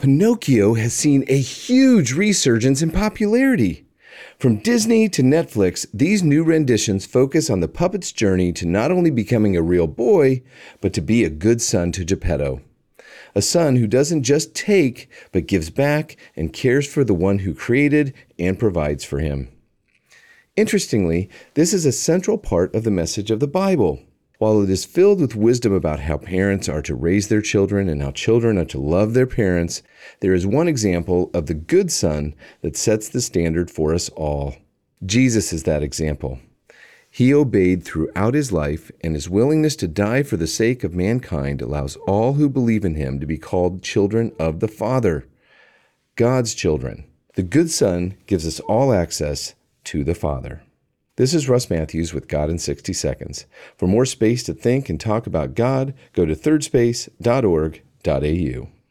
Pinocchio has seen a huge resurgence in popularity. From Disney to Netflix, these new renditions focus on the puppet's journey to not only becoming a real boy, but to be a good son to Geppetto. A son who doesn't just take, but gives back and cares for the one who created and provides for him. Interestingly, this is a central part of the message of the Bible. While it is filled with wisdom about how parents are to raise their children and how children are to love their parents, there is one example of the good son that sets the standard for us all. Jesus is that example. He obeyed throughout his life, and his willingness to die for the sake of mankind allows all who believe in him to be called children of the Father, God's children. The good son gives us all access to the Father. This is Russ Matthews with God in 60 Seconds. For more space to think and talk about God, go to thirdspace.org.au.